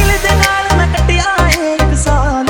Reel ਦੇ ਨਾਲ ਮੈਂ ਕੱਟਿਆ ਏ ਇੱਕ ਸਾਲ।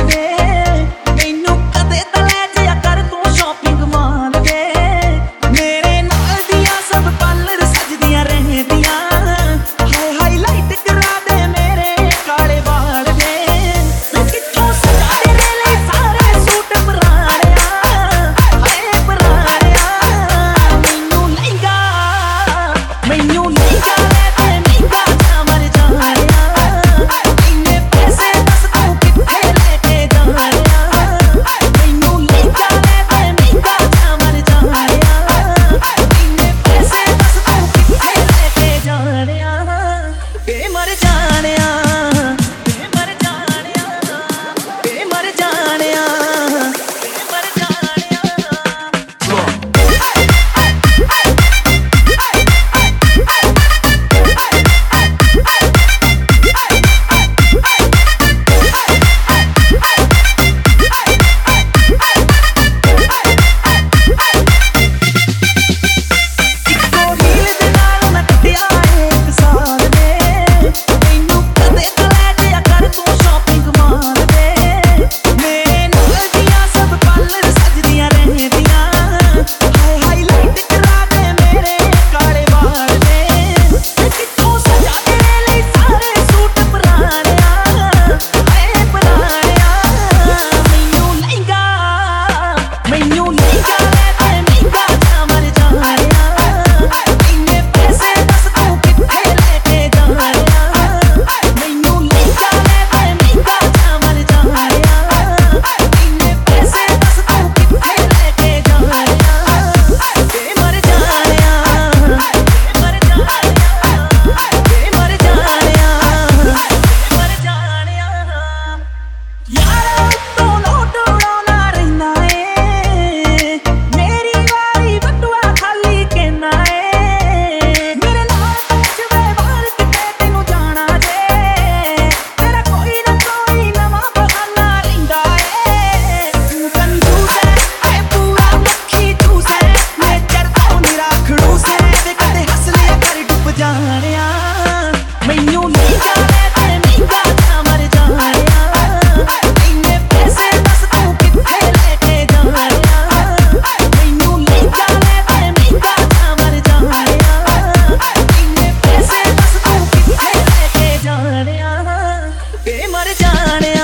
जाने